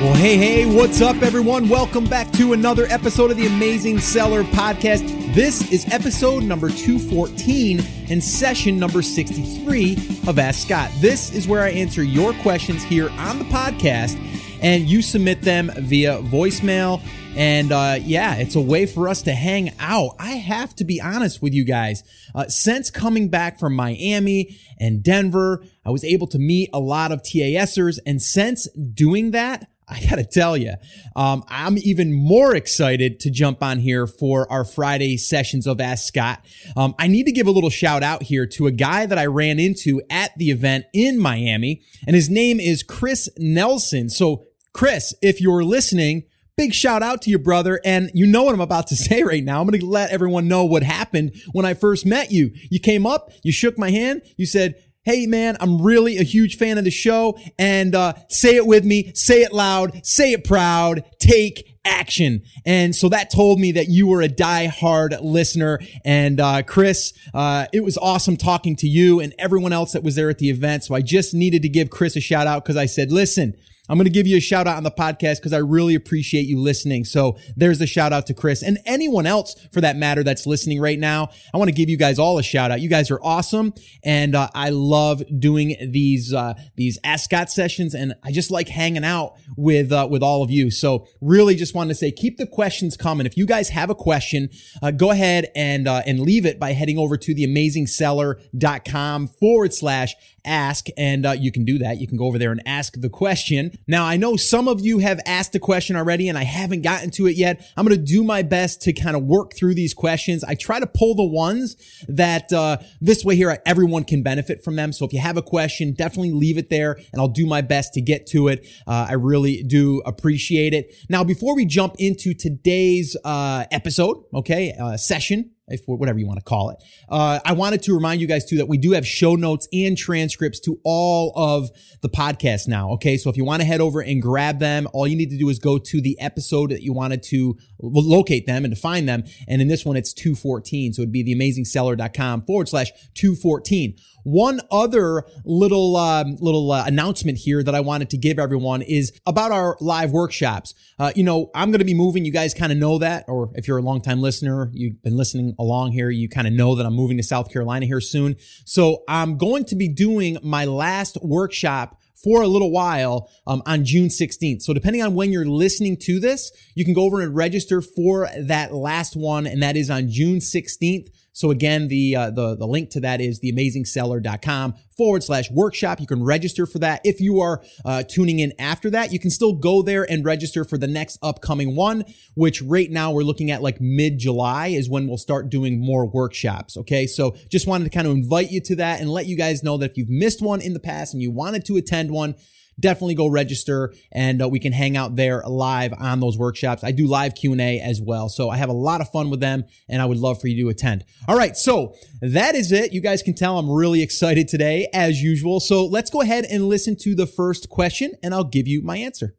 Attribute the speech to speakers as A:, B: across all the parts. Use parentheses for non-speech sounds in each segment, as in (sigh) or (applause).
A: Well, hey, hey, what's up, everyone? Welcome back to another episode of the Amazing Seller Podcast. This is episode number 214 and session number 63 of Ask Scott. This is where I answer your questions here on the podcast, and you submit them via voicemail. And uh, yeah, it's a way for us to hang out. I have to be honest with you guys. Uh, since coming back from Miami and Denver, I was able to meet a lot of TASers. And since doing that, I got to tell you, um, I'm even more excited to jump on here for our Friday sessions of Ask Scott. Um, I need to give a little shout out here to a guy that I ran into at the event in Miami, and his name is Chris Nelson. So, Chris, if you're listening, big shout out to your brother. And you know what I'm about to (laughs) say right now. I'm going to let everyone know what happened when I first met you. You came up, you shook my hand, you said, Hey man, I'm really a huge fan of the show and uh, say it with me, say it loud, say it proud, take action. And so that told me that you were a die-hard listener. And uh, Chris, uh, it was awesome talking to you and everyone else that was there at the event. So I just needed to give Chris a shout out because I said, listen, I'm going to give you a shout out on the podcast because I really appreciate you listening. So there's a shout out to Chris and anyone else for that matter that's listening right now. I want to give you guys all a shout out. You guys are awesome. And uh, I love doing these, uh, these Ask Scott sessions. And I just like hanging out with, uh, with all of you. So really just wanted to say, keep the questions coming. If you guys have a question, uh, go ahead and, uh, and leave it by heading over to theamazingseller.com forward slash ask. And uh, you can do that. You can go over there and ask the question. Now, I know some of you have asked a question already and I haven't gotten to it yet. I'm going to do my best to kind of work through these questions. I try to pull the ones that uh, this way here, everyone can benefit from them. So if you have a question, definitely leave it there and I'll do my best to get to it. Uh, I really do appreciate it. Now, before we jump into today's uh, episode, okay, uh, session, if whatever you want to call it. Uh, I wanted to remind you guys too that we do have show notes and transcripts to all of the podcasts now. Okay. So if you want to head over and grab them, all you need to do is go to the episode that you wanted to locate them and to find them. And in this one, it's 214. So it'd be theamazingseller.com forward slash 214. One other little um, little uh, announcement here that I wanted to give everyone is about our live workshops. Uh, you know, I'm going to be moving. You guys kind of know that, or if you're a longtime listener, you've been listening along here, you kind of know that I'm moving to South Carolina here soon. So I'm going to be doing my last workshop for a little while um, on June 16th. So depending on when you're listening to this, you can go over and register for that last one, and that is on June 16th. So again, the, uh, the, the link to that is theamazingseller.com forward slash workshop. You can register for that. If you are uh, tuning in after that, you can still go there and register for the next upcoming one, which right now we're looking at like mid July is when we'll start doing more workshops. Okay. So just wanted to kind of invite you to that and let you guys know that if you've missed one in the past and you wanted to attend one, definitely go register and uh, we can hang out there live on those workshops. I do live Q&A as well. So I have a lot of fun with them and I would love for you to attend. All right. So that is it. You guys can tell I'm really excited today as usual. So let's go ahead and listen to the first question and I'll give you my answer.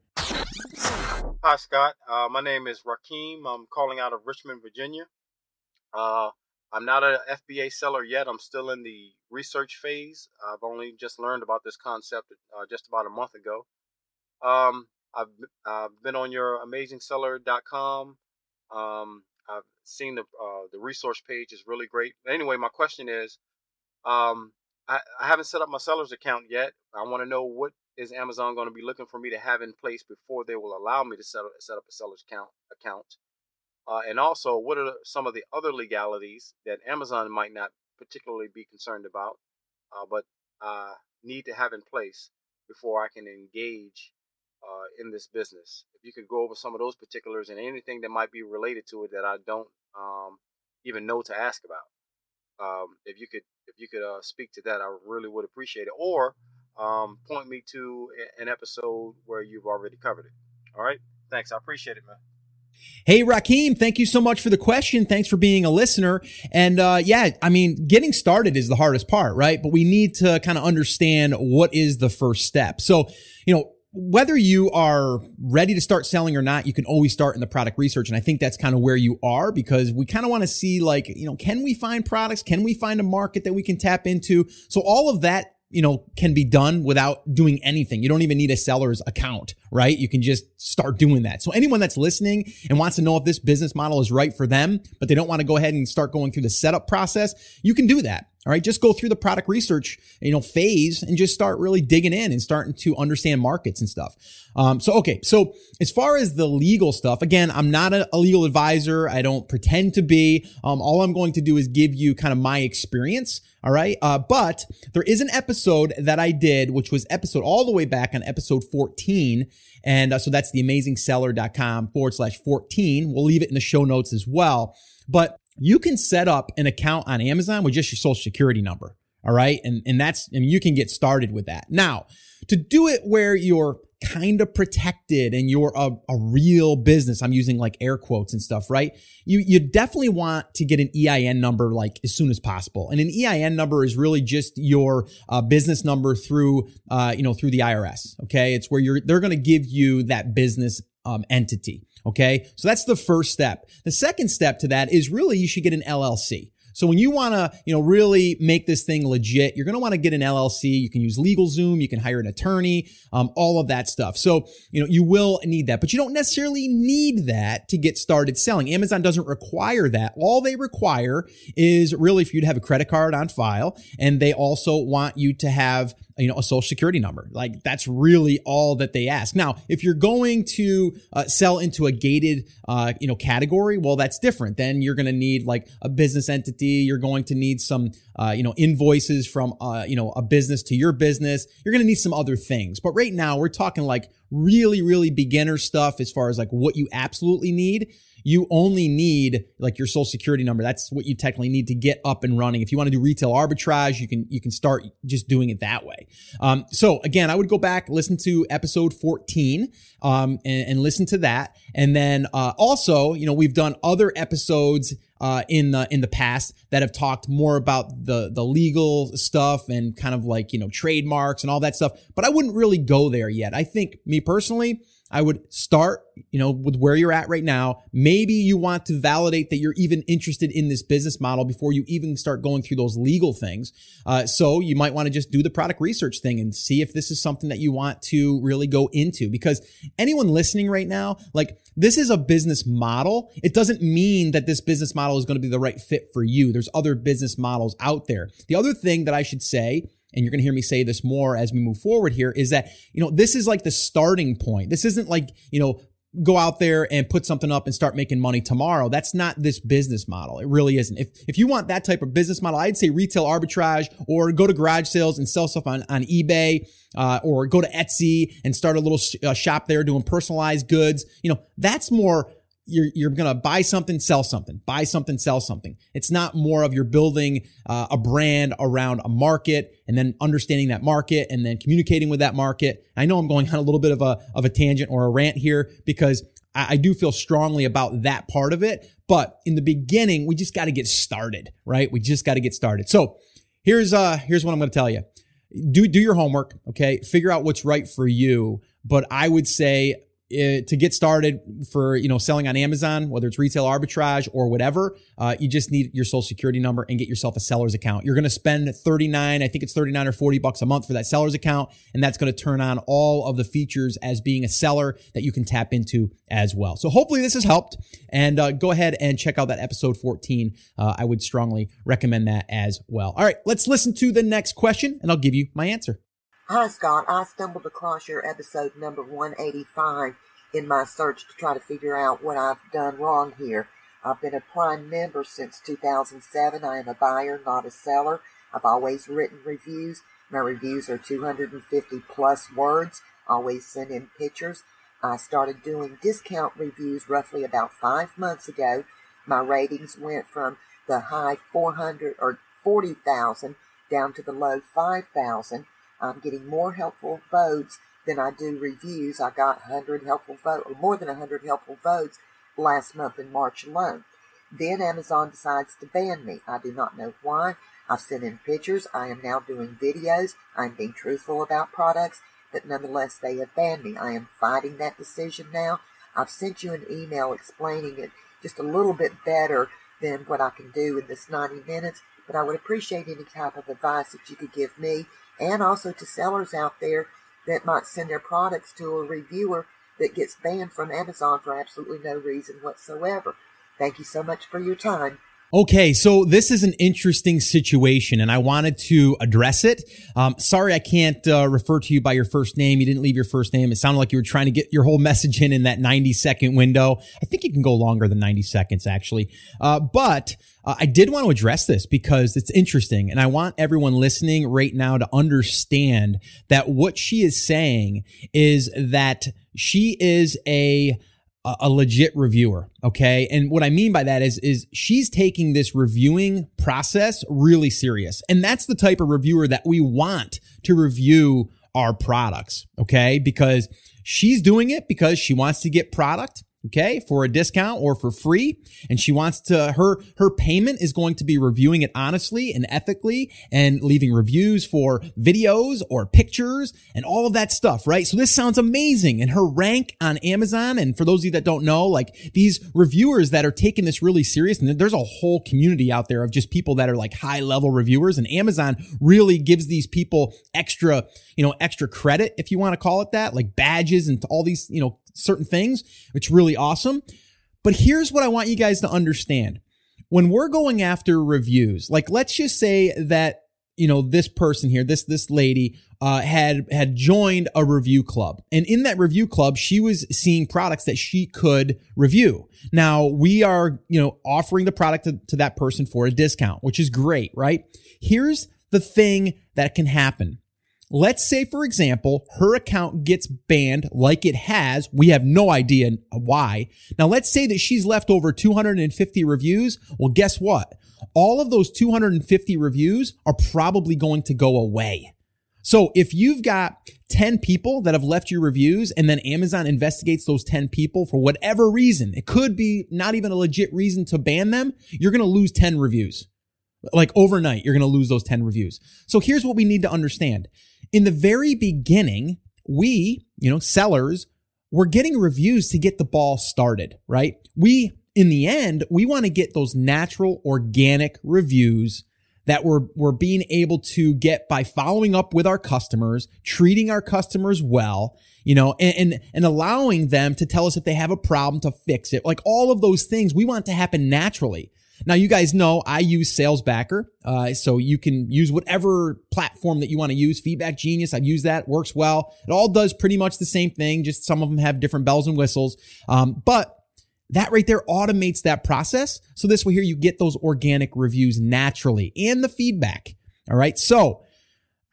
B: Hi, Scott. Uh, my name is Rakeem. I'm calling out of Richmond, Virginia. Uh, I'm not an FBA seller yet. I'm still in the research phase. I've only just learned about this concept uh, just about a month ago. Um, I've, I've been on your amazingseller.com. Um, I've seen the uh, the resource page is really great. Anyway, my question is, um, I, I haven't set up my seller's account yet. I want to know what is Amazon going to be looking for me to have in place before they will allow me to set up, set up a seller's account account. Uh, and also, what are some of the other legalities that Amazon might not particularly be concerned about, uh, but uh, need to have in place before I can engage uh, in this business? If you could go over some of those particulars and anything that might be related to it that I don't um, even know to ask about, um, if you could, if you could uh, speak to that, I really would appreciate it. Or um, point me to an episode where you've already covered it. All right. Thanks. I appreciate it, man.
A: Hey, Rakim, thank you so much for the question. Thanks for being a listener. And uh, yeah, I mean, getting started is the hardest part, right? But we need to kind of understand what is the first step. So, you know, whether you are ready to start selling or not, you can always start in the product research. And I think that's kind of where you are because we kind of want to see like, you know, can we find products? Can we find a market that we can tap into? So all of that you know, can be done without doing anything. You don't even need a seller's account, right? You can just start doing that. So anyone that's listening and wants to know if this business model is right for them, but they don't want to go ahead and start going through the setup process, you can do that. All right. Just go through the product research, you know, phase and just start really digging in and starting to understand markets and stuff. Um, so, okay. So as far as the legal stuff, again, I'm not a, legal advisor. I don't pretend to be. Um, all I'm going to do is give you kind of my experience. All right. Uh, but there is an episode that I did, which was episode all the way back on episode 14. And uh, so that's theamazingseller.com forward slash 14. We'll leave it in the show notes as well. But you can set up an account on Amazon with just your social security number. All right. And, and that's, and you can get started with that. Now, to do it where you're kind of protected and you're a, a real business, I'm using like air quotes and stuff, right? You, you definitely want to get an EIN number like as soon as possible. And an EIN number is really just your uh, business number through, uh, you know, through the IRS. Okay. It's where you're, they're going to give you that business um, entity. Okay. So that's the first step. The second step to that is really you should get an LLC. So when you want to, you know, really make this thing legit, you're going to want to get an LLC. You can use LegalZoom. You can hire an attorney, um, all of that stuff. So, you know, you will need that, but you don't necessarily need that to get started selling. Amazon doesn't require that. All they require is really for you to have a credit card on file. And they also want you to have you know, a social security number. Like that's really all that they ask. Now, if you're going to uh, sell into a gated, uh, you know, category, well, that's different. Then you're going to need like a business entity. You're going to need some, uh, you know, invoices from, uh, you know, a business to your business. You're going to need some other things. But right now we're talking like really, really beginner stuff as far as like what you absolutely need you only need like your social security number. That's what you technically need to get up and running. If you want to do retail arbitrage, you can, you can start just doing it that way. Um, so again, I would go back, listen to episode 14, um, and, and listen to that. And then, uh, also, you know, we've done other episodes, uh, in the in the past that have talked more about the the legal stuff and kind of like you know trademarks and all that stuff. But I wouldn't really go there yet. I think me personally, I would start, you know, with where you're at right now. Maybe you want to validate that you're even interested in this business model before you even start going through those legal things. Uh, so you might want to just do the product research thing and see if this is something that you want to really go into. Because anyone listening right now, like this is a business model. It doesn't mean that this business model is going to be the right fit for you. There's other business models out there. The other thing that I should say and you're going to hear me say this more as we move forward here is that, you know, this is like the starting point. This isn't like, you know, go out there and put something up and start making money tomorrow. That's not this business model. It really isn't. If, if you want that type of business model, I'd say retail arbitrage or go to garage sales and sell stuff on, on eBay, uh, or go to Etsy and start a little sh- uh, shop there doing personalized goods. You know, that's more you're you're gonna buy something, sell something, buy something, sell something. It's not more of you're building uh, a brand around a market and then understanding that market and then communicating with that market. I know I'm going on a little bit of a of a tangent or a rant here because I, I do feel strongly about that part of it. But in the beginning, we just got to get started, right? We just got to get started. So here's uh here's what I'm to tell you. Do do your homework, okay? Figure out what's right for you. But I would say uh, to get started for you know selling on Amazon, whether it's retail arbitrage or whatever, uh, you just need your social security number and get yourself a seller's account. You're going to spend 39, I think it's 39 or 40 bucks a month for that seller's account, and that's going to turn on all of the features as being a seller that you can tap into as well. So hopefully this has helped, and uh, go ahead and check out that episode 14. Uh, I would strongly recommend that as well. All right, let's listen to the next question, and I'll give you my answer.
C: Hi, Scott. I stumbled across your episode number 185 in my search to try to figure out what I've done wrong here. I've been a Prime member since 2007. I am a buyer, not a seller. I've always written reviews. My reviews are 250 plus words. Always send in pictures. I started doing discount reviews roughly about five months ago. My ratings went from the high 400 or 40,000 down to the low 5,000. I'm getting more helpful votes than I do reviews. I got 100 helpful votes, or more than 100 helpful votes last month in March alone. Then Amazon decides to ban me. I do not know why. I've sent in pictures. I am now doing videos. I'm being truthful about products, but nonetheless, they have banned me. I am fighting that decision now. I've sent you an email explaining it just a little bit better than what I can do in this 90 minutes, but I would appreciate any type of advice that you could give me and also to sellers out there that might send their products to a reviewer that gets banned from Amazon for absolutely no reason whatsoever. Thank you so much for your time.
A: Okay, so this is an interesting situation, and I wanted to address it. Um, sorry, I can't uh, refer to you by your first name. You didn't leave your first name. It sounded like you were trying to get your whole message in in that 90 second window. I think you can go longer than 90 seconds, actually. Uh, but uh, I did want to address this because it's interesting, and I want everyone listening right now to understand that what she is saying is that she is a a legit reviewer. Okay. And what I mean by that is, is she's taking this reviewing process really serious. And that's the type of reviewer that we want to review our products. Okay. Because she's doing it because she wants to get product okay for a discount or for free. And she wants to her her payment is going to be reviewing it honestly and ethically and leaving reviews for videos or pictures and all of that stuff right? So this sounds amazing. And her rank on amazon and for those of you that don't know like these reviewers that are taking this really serious and there's a whole community out there of just people that are like high level reviewers. And amazon really gives these people extra you know extra credit if you want to call it that like badges and all these you know certain things, which really awesome. But here's what I want you guys to understand. When we're going after reviews, like let's just say that, you know, this person here, this, this lady, uh, had, had joined a review club. And in that review club, she was seeing products that she could review. Now we are, you know, offering the product to, to that person for a discount, which is great, right? Here's the thing that can happen. Let's say, for example, her account gets banned like it has. We have no idea why. Now, let's say that she's left over 250 reviews. Well, guess what? All of those 250 reviews are probably going to go away. So if you've got 10 people that have left your reviews and then Amazon investigates those 10 people for whatever reason, it could be not even a legit reason to ban them, you're going to lose 10 reviews. Like overnight, you're going to lose those 10 reviews. So here's what we need to understand. In the very beginning, we, you know, sellers, were getting reviews to get the ball started, right? We, in the end, we want to get those natural, organic reviews that we're, we're being able to get by following up with our customers, treating our customers well, you know, and, and, and allowing them to tell us if they have a problem to fix it. Like all of those things we want to happen naturally. Now, you guys know I use SalesBacker, uh, so you can use whatever platform that you want to use. Feedback Genius, I've used that, works well. It all does pretty much the same thing, just some of them have different bells and whistles. Um, but that right there automates that process. So this way here, you get those organic reviews naturally and the feedback. All right. So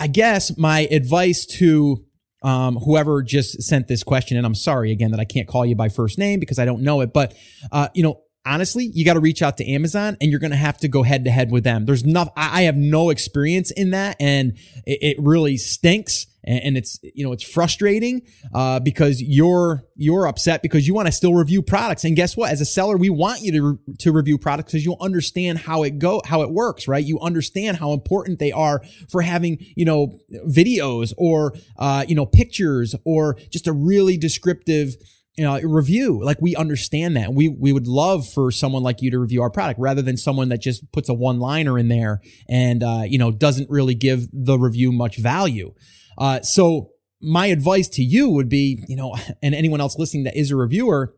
A: I guess my advice to um, whoever just sent this question, and I'm sorry again that I can't call you by first name because I don't know it, but, uh, you know, honestly, you got to reach out to Amazon and you're going to have to go head to head with them. There's not, I have no experience in that and it, it really stinks. And, and, it's, you know, it's frustrating, uh, because you're, you're upset because you want to still review products. And guess what? As a seller, we want you to, re- to review products because you'll understand how it go, how it works, right? You understand how important they are for having, you know, videos or, uh, you know, pictures or just a really descriptive, you know, review. Like we understand that. We we would love for someone like you to review our product rather than someone that just puts a one liner in there and uh, you know doesn't really give the review much value. Uh, so my advice to you would be, you know, (laughs) and anyone else listening that is a reviewer,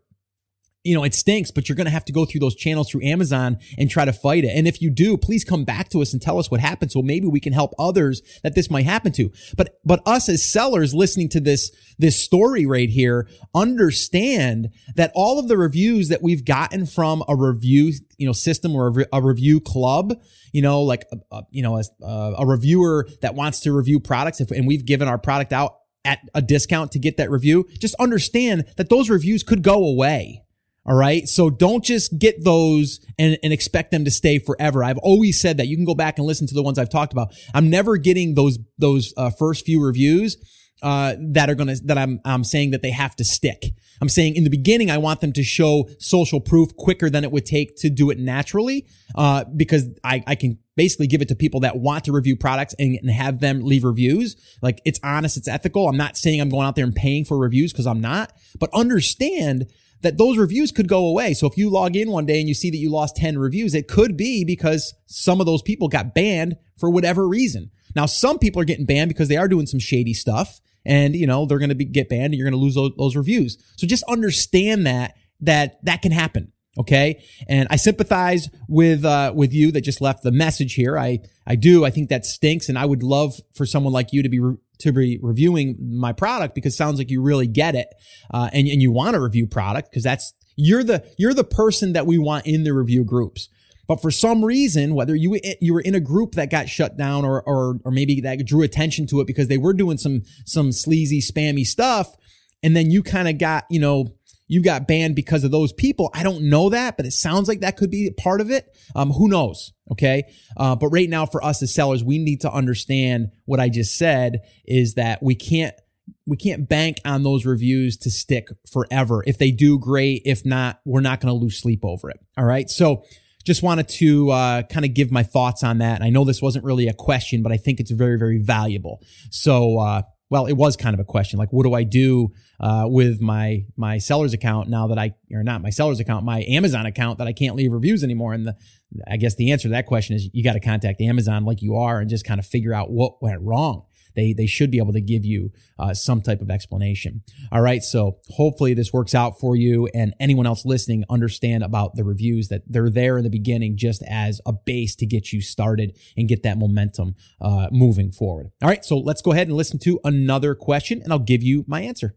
A: you know, it stinks, but you're going to have to go through those channels through Amazon and try to fight it. And if you do, please come back to us and tell us what happened. So maybe we can help others that this might happen to. But, but us as sellers listening to this, this story right here, understand that all of the reviews that we've gotten from a review, you know, system or a, re- a review club, you know, like, a, a you know, a, uh, a reviewer that wants to review products if, and we've given our product out at a discount to get that review, just understand that those reviews could go away all right. So don't just get those and, and expect them to stay forever. I've always said that you can go back and listen to the ones I've talked about. I'm never getting those, those uh, first few reviews, uh, that are going to, that I'm, I'm saying that they have to stick. I'm saying in the beginning, I want them to show social proof quicker than it would take to do it naturally, uh, because I, I can basically give it to people that want to review products and, and have them leave reviews. Like it's honest, it's ethical. I'm not saying I'm going out there and paying for reviews because I'm not, but understand that those reviews could go away. So if you log in one day and you see that you lost 10 reviews, it could be because some of those people got banned for whatever reason. Now, some people are getting banned because they are doing some shady stuff and, you know, they're going to be, get banned and you're going to lose those, those reviews. So just understand that, that that can happen. Okay. And I sympathize with, uh, with you that just left the message here. I, I do. I think that stinks. And I would love for someone like you to be, re- to be reviewing my product because sounds like you really get it. Uh, and, and you want to review product because that's, you're the, you're the person that we want in the review groups. But for some reason, whether you you were in a group that got shut down or or or maybe that drew attention to it because they were doing some some sleazy spammy stuff, and then you kind of got you know you got banned because of those people. I don't know that, but it sounds like that could be part of it. Um, who knows? Okay. Uh, but right now for us as sellers, we need to understand what I just said is that we can't, we can't bank on those reviews to stick forever. If they do, great. If not, we're not going to lose sleep over it. All right. So just wanted to uh, kind of give my thoughts on that. And I know this wasn't really a question, but I think it's very, very valuable. So, uh, well, it was kind of a question. Like, what do I do uh, with my my seller's account now that I, or not my seller's account, my Amazon account that I can't leave reviews anymore? And the, I guess the answer to that question is you got to contact Amazon like you are and just kind of figure out what went wrong they they should be able to give you uh, some type of explanation. All right, so hopefully this works out for you and anyone else listening understand about the reviews that they're there in the beginning just as a base to get you started and get that momentum uh, moving forward. All right, so let's go ahead and listen to another question, and I'll give you my answer.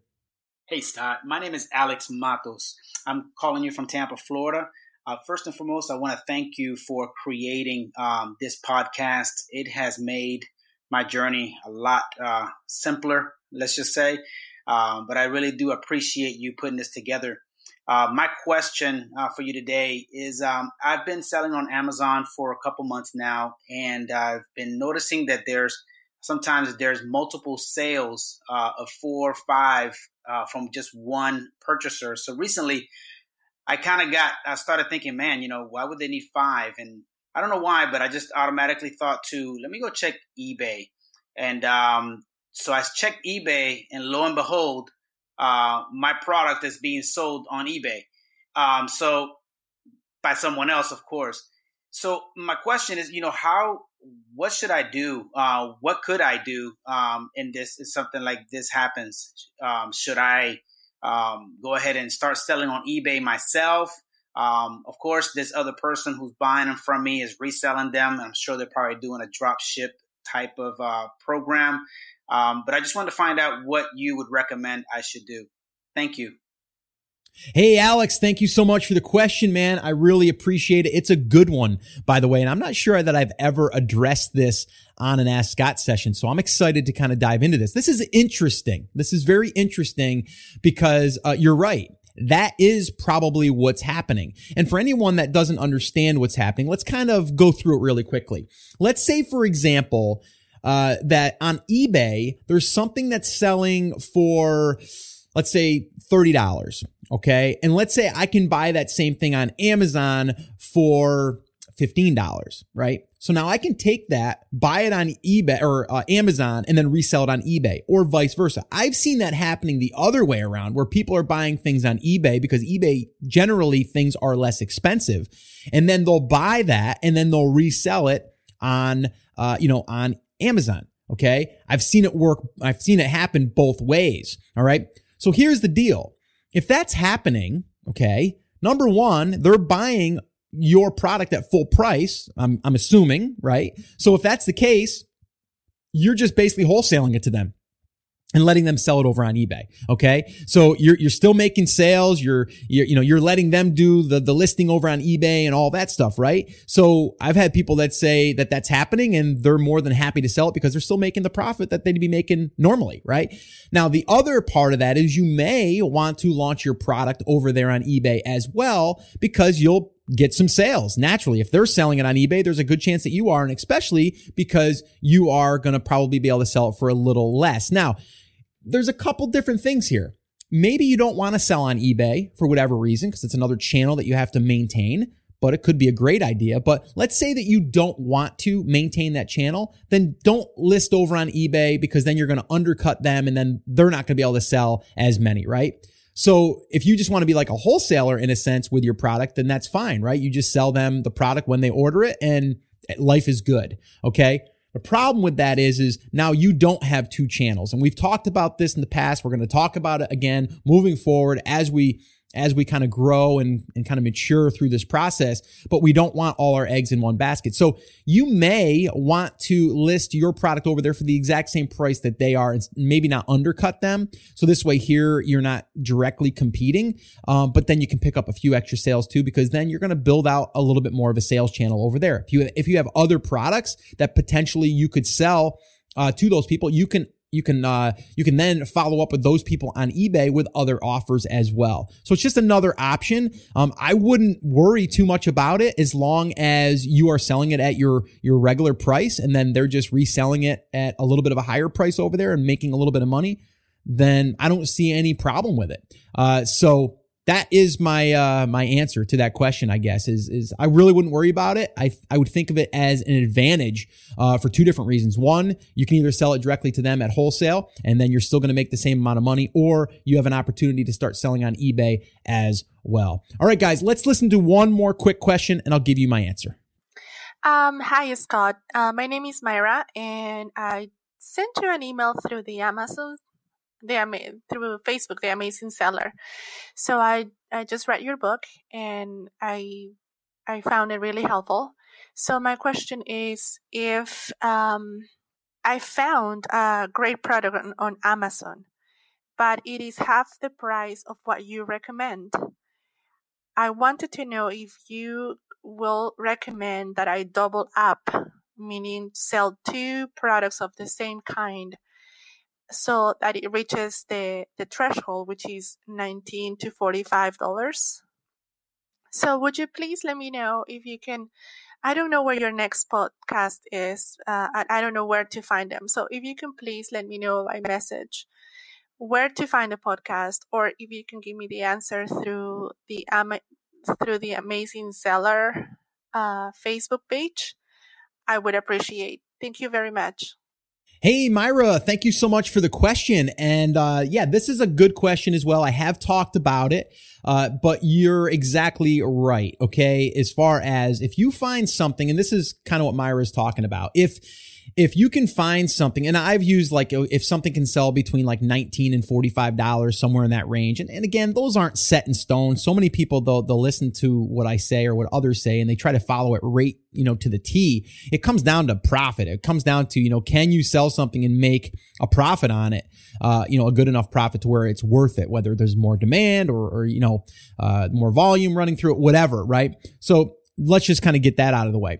D: Hey Scott, my name is Alex Matos. I'm calling you from Tampa, Florida. Uh, first and foremost, I want to thank you for creating um, this podcast. It has made my journey a lot uh, simpler, let's just say. Um, but I really do appreciate you putting this together. Uh, my question uh, for you today is um, I've been selling on Amazon for a couple months now, and I've been noticing that there's sometimes there's multiple sales uh, of four or five uh, from just one purchaser. So recently, I kind of got I started thinking, man, you know, why would they need five? And I don't know why, but I just automatically thought to let me go check eBay, and um, so I checked eBay, and lo and behold, uh, my product is being sold on eBay. Um, so by someone else, of course. So my question is, you know, how what should I do? Uh, what could I do um, in this if something like this happens? Um, should I um, go ahead and start selling on eBay myself? Um, of course, this other person who's buying them from me is reselling them. I'm sure they're probably doing a drop ship type of uh, program. Um, but I just wanted to find out what you would recommend I should do. Thank you.
A: Hey, Alex, thank you so much for the question, man. I really appreciate it. It's a good one, by the way. And I'm not sure that I've ever addressed this on an Ask Scott session. So I'm excited to kind of dive into this. This is interesting. This is very interesting because uh, you're right. That is probably what's happening. And for anyone that doesn't understand what's happening, let's kind of go through it really quickly. Let's say, for example, uh, that on eBay, there's something that's selling for, let's say, $30. Okay. And let's say I can buy that same thing on Amazon for $15, right? So now I can take that, buy it on eBay or uh, Amazon and then resell it on eBay or vice versa. I've seen that happening the other way around where people are buying things on eBay because eBay generally things are less expensive and then they'll buy that and then they'll resell it on, uh, you know, on Amazon. Okay. I've seen it work. I've seen it happen both ways. All right. So here's the deal. If that's happening, okay, number one, they're buying your product at full price. I'm, I'm assuming, right? So if that's the case, you're just basically wholesaling it to them and letting them sell it over on eBay. Okay. So you're, you're still making sales. You're, you're, you know, you're letting them do the, the listing over on eBay and all that stuff. Right. So I've had people that say that that's happening and they're more than happy to sell it because they're still making the profit that they'd be making normally. Right. Now, the other part of that is you may want to launch your product over there on eBay as well because you'll get some sales naturally. If they're selling it on eBay, there's a good chance that you are, and especially because you are going to probably be able to sell it for a little less. Now, there's a couple different things here. Maybe you don't want to sell on eBay for whatever reason, because it's another channel that you have to maintain, but it could be a great idea. But let's say that you don't want to maintain that channel, then don't list over on eBay because then you're going to undercut them and then they're not going to be able to sell as many, right? So if you just want to be like a wholesaler in a sense with your product, then that's fine, right? You just sell them the product when they order it and eh, life is good. Okay. The problem with that is, is now you don't have two channels. And we've talked about this in the past. We're going to talk about it again moving forward as we as we kind of grow and, and kind of mature through this process, but we don't want all our eggs in one basket. So you may want to list your product over there for the exact same price that they are and maybe not undercut them. So this way here, you're not directly competing, um, but then you can pick up a few extra sales too, because then you're going to build out a little bit more of a sales channel over there. If you, if you have other products that potentially you could sell uh, to those people, you can you can uh, you can then follow up with those people on eBay with other offers as well. So it's just another option. Um, I wouldn't worry too much about it as long as you are selling it at your your regular price, and then they're just reselling it at a little bit of a higher price over there and making a little bit of money. Then I don't see any problem with it. Uh, so that is my uh, my answer to that question. I guess is is I really wouldn't worry about it. I I would think of it as an advantage uh, for two different reasons. One, you can either sell it directly to them at wholesale, and then you're still going to make the same amount of money, or you have an opportunity to start selling on eBay as well. All right, guys, let's listen to one more quick question, and I'll give you my answer.
E: Um, hi, Scott. Uh, my name is Myra, and I sent you an email through the Amazon the ama- through Facebook, the Amazing Seller. So I I just read your book and I I found it really helpful. So my question is if um, I found a great product on, on Amazon, but it is half the price of what you recommend. I wanted to know if you will recommend that I double up, meaning sell two products of the same kind so that it reaches the, the threshold, which is 19 to $45. So would you please let me know if you can, I don't know where your next podcast is. Uh, I, I don't know where to find them. So if you can please let me know by message where to find the podcast or if you can give me the answer through the, through the amazing seller uh, Facebook page, I would appreciate. Thank you very much.
A: Hey, Myra, thank you so much for the question. And uh, yeah, this is a good question as well. I have talked about it, uh, but you're exactly right. Okay. As far as if you find something, and this is kind of what Myra is talking about, if if you can find something, and I've used like if something can sell between like 19 and $45, somewhere in that range. And, and again, those aren't set in stone. So many people, they'll, they'll listen to what I say or what others say, and they try to follow it right, you know, to the T. It comes down to profit. It comes down to, you know, can you sell something and make a profit on it? Uh, you know, a good enough profit to where it's worth it, whether there's more demand or, or you know, uh, more volume running through it, whatever, right? So let's just kind of get that out of the way.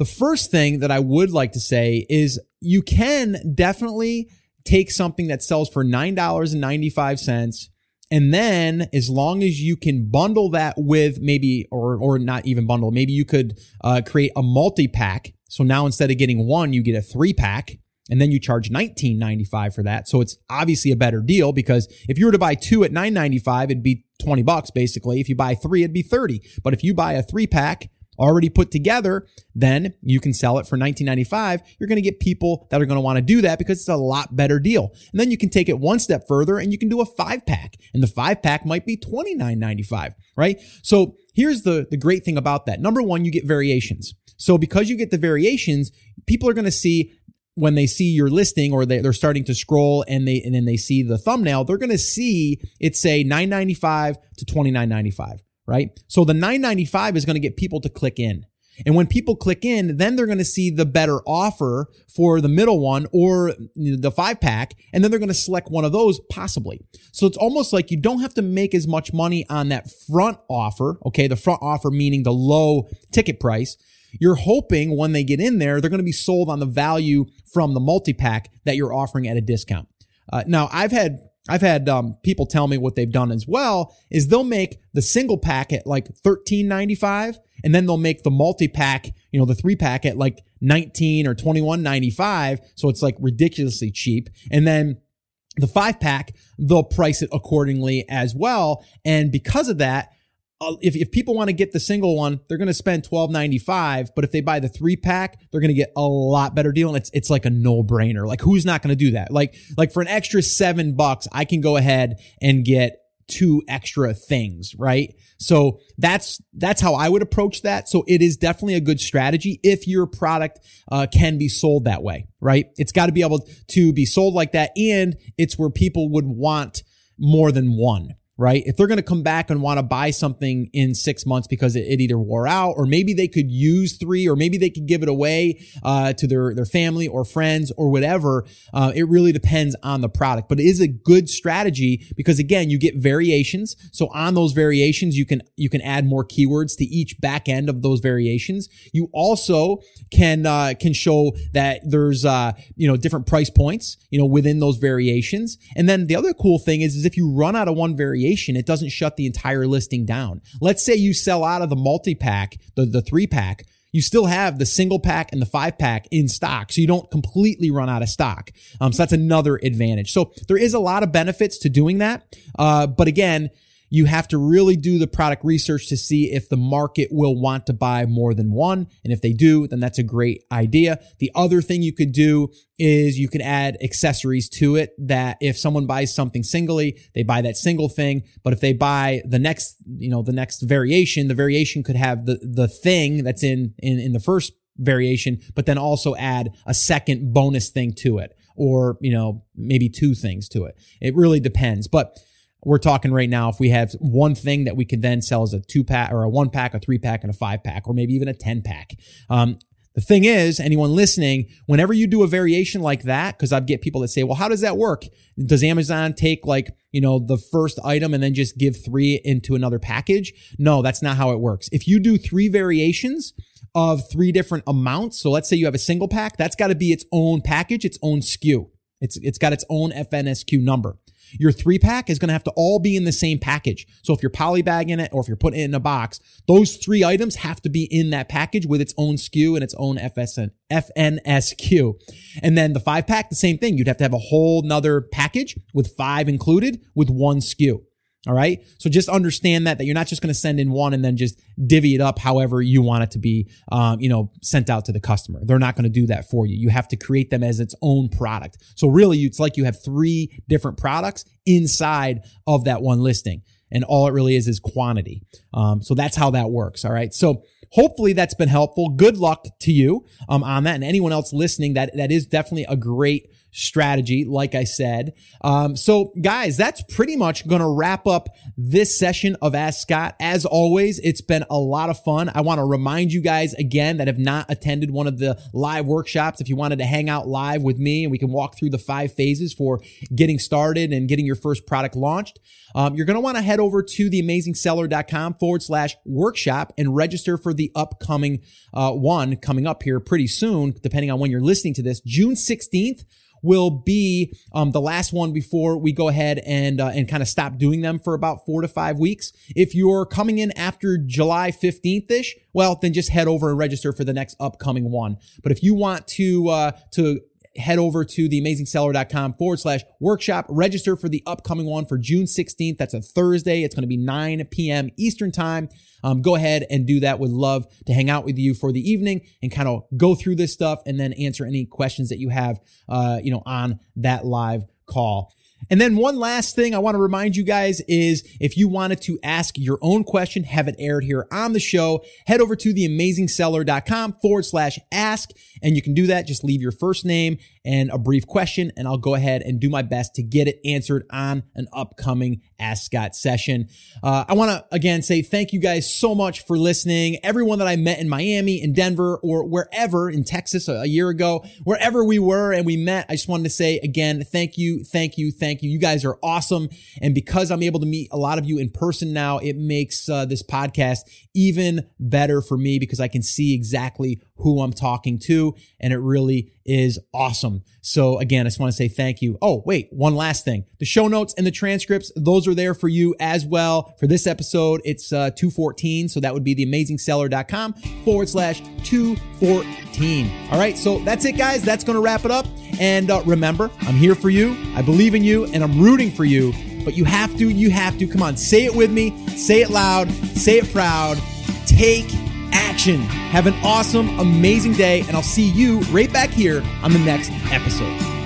A: The first thing that I would like to say is you can definitely take something that sells for $9.95 and then as long as you can bundle that with maybe, or, or not even bundle, maybe you could uh, create a multi pack. So now instead of getting one, you get a three pack and then you charge $19.95 for that. So it's obviously a better deal because if you were to buy two at $9.95, it'd be 20 bucks basically. If you buy three, it'd be 30. But if you buy a three pack already put together, then you can sell it for 19.95. You're going to get people that are going to want to do that because it's a lot better deal. And then you can take it one step further and you can do a five pack and the five pack might be 29.95, right? So here's the, the great thing about that. Number one, you get variations. So because you get the variations, people are going to see when they see your listing or they, are starting to scroll and they and then they see the thumbnail, they're going to see it say 995 to 29.95 right? So the 995 is going to get people to click in. And when people click in, then they're going to see the better offer for the middle one or the five pack. And then they're going to select one of those possibly. So it's almost like you don't have to make as much money on that front offer. Okay. The front offer meaning the low ticket price. You're hoping when they get in there, they're going to be sold on the value from the multi pack that you're offering at a discount. Uh, now I've had I've had um, people tell me what they've done as well is they'll make the single pack at like thirteen ninety five, and then they'll make the multi pack, you know, the three pack at like nineteen or twenty one ninety five. So it's like ridiculously cheap, and then the five pack they'll price it accordingly as well. And because of that, if, if people want to get the single one, they're going to spend twelve ninety five. But if they buy the three pack, they're going to get a lot better deal. And it's it's like a no brainer. Like who's not going to do that? Like like for an extra seven bucks, I can go ahead and get two extra things, right? So that's that's how I would approach that. So it is definitely a good strategy if your product uh, can be sold that way, right? It's got to be able to be sold like that, and it's where people would want more than one right? If they're going to come back and want to buy something in six months because it, it, either wore out, or maybe they could use three, or maybe they could give it away uh, to their their family or friends or whatever. Uh, it really depends on the product, but it is a good strategy because again, you get variations. So on those variations, you can you can add more keywords to each back end of those variations. You also can uh, can show that there's uh, you know different price points you know within those variations, and then the other cool thing is is if you run out of one variation it doesn't shut the entire listing down. Let's say you sell out of the multi pack, the, the three pack. You still have the single pack and the five pack in stock. So you don't completely run out of stock. Um, so that's another advantage. So there is a lot of benefits to doing that. Uh, but again, you have to really do the product research to see if the market will want to buy more than one. And if they do, then that's a great idea. The other thing you could do is you could add accessories to it that if someone buys something singly, they buy that single thing. But if they buy the next, you know, the next variation, the variation could have the, the thing that's in, in, in the first variation, but then also add a second bonus thing to it or, you know, maybe two things to it. It really depends. But we're talking right now if we have one thing that we could then sell as a two pack or a one pack, a three pack, and a five pack, or maybe even a 10 pack. Um, the thing is, anyone listening, whenever you do a variation like that, because I get people that say, well, how does that work? Does Amazon take like, you know, the first item and then just give three into another package? No, that's not how it works. If you do three variations, of three different amounts. So let's say you have a single pack, that's got to be its own package, its own SKU. It's, it's got its own FNSKU number. Your three pack is going to have to all be in the same package. So if you're polybagging it or if you're putting it in a box, those three items have to be in that package with its own SKU and its own FSN, FNSKU. And then the five pack, the same thing. You'd have to have a whole nother package with five included with one SKU. All right. So just understand that, that you're not just going to send in one and then just divvy it up however you want it to be, um, you know, sent out to the customer. They're not going to do that for you. You have to create them as its own product. So really, it's like you have three different products inside of that one listing. And all it really is is quantity. Um, so that's how that works. All right. So hopefully that's been helpful. Good luck to you um, on that and anyone else listening. That that is definitely a great strategy, like I said. Um, so, guys, that's pretty much going to wrap up this session of Ask Scott. As always, it's been a lot of fun. I want to remind you guys again that have not attended one of the live workshops, if you wanted to hang out live with me and we can walk through the five phases for getting started and getting your first product launched, um, you're going to want to head over to theamazingseller.com forward slash workshop and register for the upcoming uh, one coming up here pretty soon, depending on when you're listening to this, June 16th will be um, the last one before we go ahead and uh, and kind of stop doing them for about four to five weeks. If you're coming in after July 15th ish, well, then just head over and register for the next upcoming one. But if you want to uh, to head over to theamazingseller.com forward slash workshop. Register for the upcoming one for June 16th. That's a Thursday. It's going to be 9 p.m. Eastern time. Um, go ahead and do that. Would love to hang out with you for the evening and kind of go through this stuff and then answer any questions that you have, uh, you know, on that live call. And then one last thing I want to remind you guys is if you wanted to ask your own question, have it aired here on the show, head over to theamazingseller.com forward slash ask. And you can do that. Just leave your first name and a brief question, and I'll go ahead and do my best to get it answered on an upcoming Ask Scott session. Uh, I want to again say thank you guys so much for listening. Everyone that I met in Miami, in Denver, or wherever in Texas a, a year ago, wherever we were and we met, I just wanted to say again, thank you, thank you, thank you. You guys are awesome. And because I'm able to meet a lot of you in person now, it makes uh, this podcast even better for me because I can see exactly who I'm talking to. And it really is awesome. So again, I just want to say thank you. Oh, wait, one last thing. The show notes and the transcripts, those are there for you as well. For this episode, it's uh, 214. So that would be theamazingseller.com forward slash 214. All right. So that's it, guys. That's going to wrap it up. And uh, remember, I'm here for you. I believe in you and I'm rooting for you. But you have to, you have to. Come on, say it with me. Say it loud. Say it proud. Take action. Have an awesome, amazing day, and I'll see you right back here on the next episode.